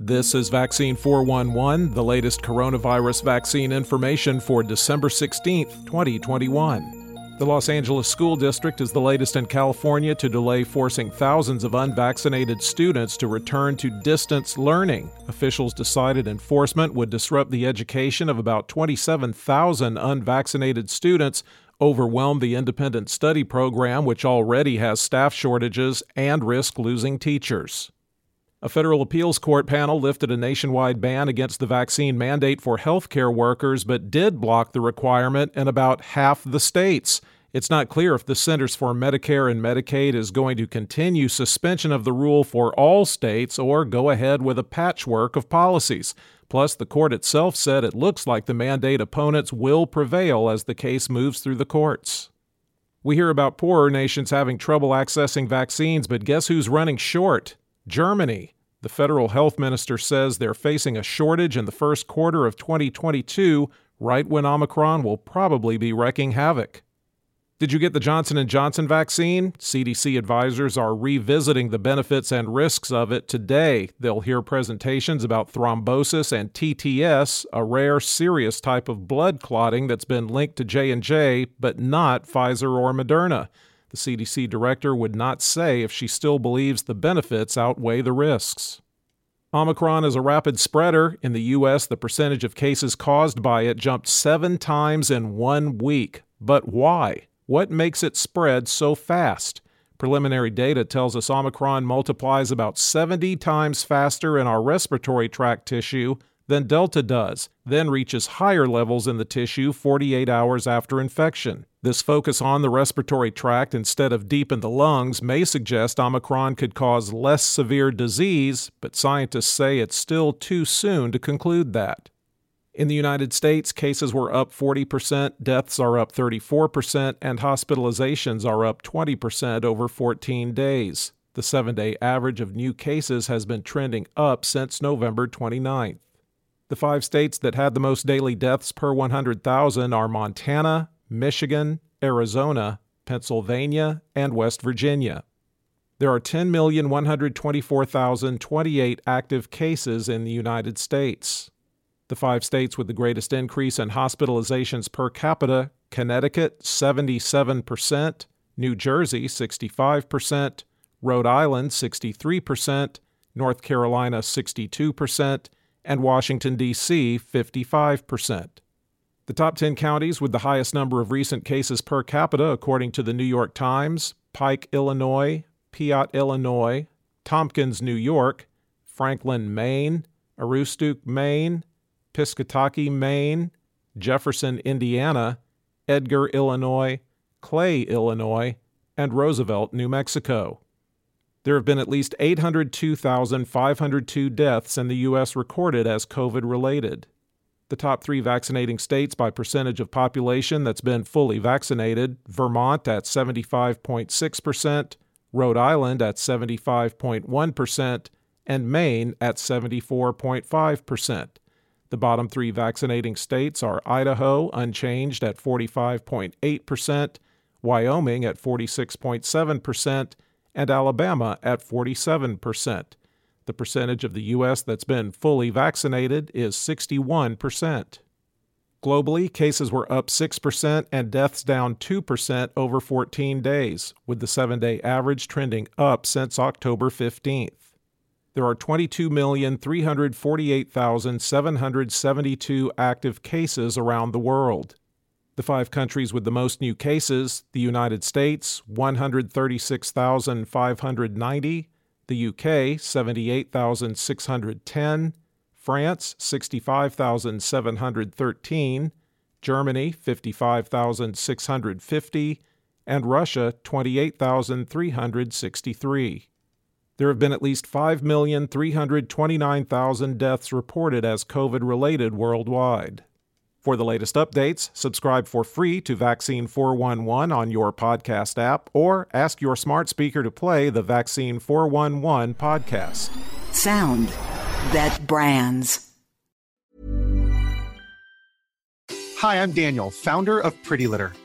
This is Vaccine 411, the latest coronavirus vaccine information for December 16th, 2021. The Los Angeles School District is the latest in California to delay forcing thousands of unvaccinated students to return to distance learning. Officials decided enforcement would disrupt the education of about 27,000 unvaccinated students, overwhelm the independent study program, which already has staff shortages, and risk losing teachers. A federal appeals court panel lifted a nationwide ban against the vaccine mandate for healthcare workers, but did block the requirement in about half the states. It's not clear if the Centers for Medicare and Medicaid is going to continue suspension of the rule for all states or go ahead with a patchwork of policies. Plus, the court itself said it looks like the mandate opponents will prevail as the case moves through the courts. We hear about poorer nations having trouble accessing vaccines, but guess who's running short? Germany. The federal health minister says they're facing a shortage in the first quarter of 2022, right when Omicron will probably be wreaking havoc. Did you get the Johnson & Johnson vaccine? CDC advisors are revisiting the benefits and risks of it today. They'll hear presentations about thrombosis and TTS, a rare serious type of blood clotting that's been linked to J&J but not Pfizer or Moderna. The CDC director would not say if she still believes the benefits outweigh the risks. Omicron is a rapid spreader. In the U.S., the percentage of cases caused by it jumped seven times in one week. But why? What makes it spread so fast? Preliminary data tells us Omicron multiplies about 70 times faster in our respiratory tract tissue than Delta does, then reaches higher levels in the tissue 48 hours after infection. This focus on the respiratory tract instead of deep in the lungs may suggest Omicron could cause less severe disease, but scientists say it's still too soon to conclude that. In the United States, cases were up 40%, deaths are up 34%, and hospitalizations are up 20% over 14 days. The seven day average of new cases has been trending up since November 29th. The five states that had the most daily deaths per 100,000 are Montana, Michigan, Arizona, Pennsylvania, and West Virginia. There are 10,124,028 active cases in the United States. The five states with the greatest increase in hospitalizations per capita Connecticut, 77%, New Jersey, 65%, Rhode Island, 63%, North Carolina, 62%, and Washington, D.C., 55%. The top 10 counties with the highest number of recent cases per capita, according to the New York Times Pike, Illinois, Piatt, Illinois, Tompkins, New York, Franklin, Maine, Aroostook, Maine, Piscataquis, Maine, Jefferson, Indiana, Edgar, Illinois, Clay, Illinois, and Roosevelt, New Mexico. There have been at least 802,502 deaths in the U.S. recorded as COVID related. The top three vaccinating states by percentage of population that's been fully vaccinated Vermont at 75.6%, Rhode Island at 75.1%, and Maine at 74.5%. The bottom three vaccinating states are Idaho, unchanged at 45.8%, Wyoming at 46.7%, and Alabama at 47%. The percentage of the U.S. that's been fully vaccinated is 61%. Globally, cases were up 6% and deaths down 2% over 14 days, with the seven day average trending up since October 15th. There are 22,348,772 active cases around the world. The five countries with the most new cases the United States, 136,590, the UK, 78,610, France, 65,713, Germany, 55,650, and Russia, 28,363. There have been at least 5,329,000 deaths reported as COVID related worldwide. For the latest updates, subscribe for free to Vaccine 411 on your podcast app or ask your smart speaker to play the Vaccine 411 podcast. Sound that brands. Hi, I'm Daniel, founder of Pretty Litter.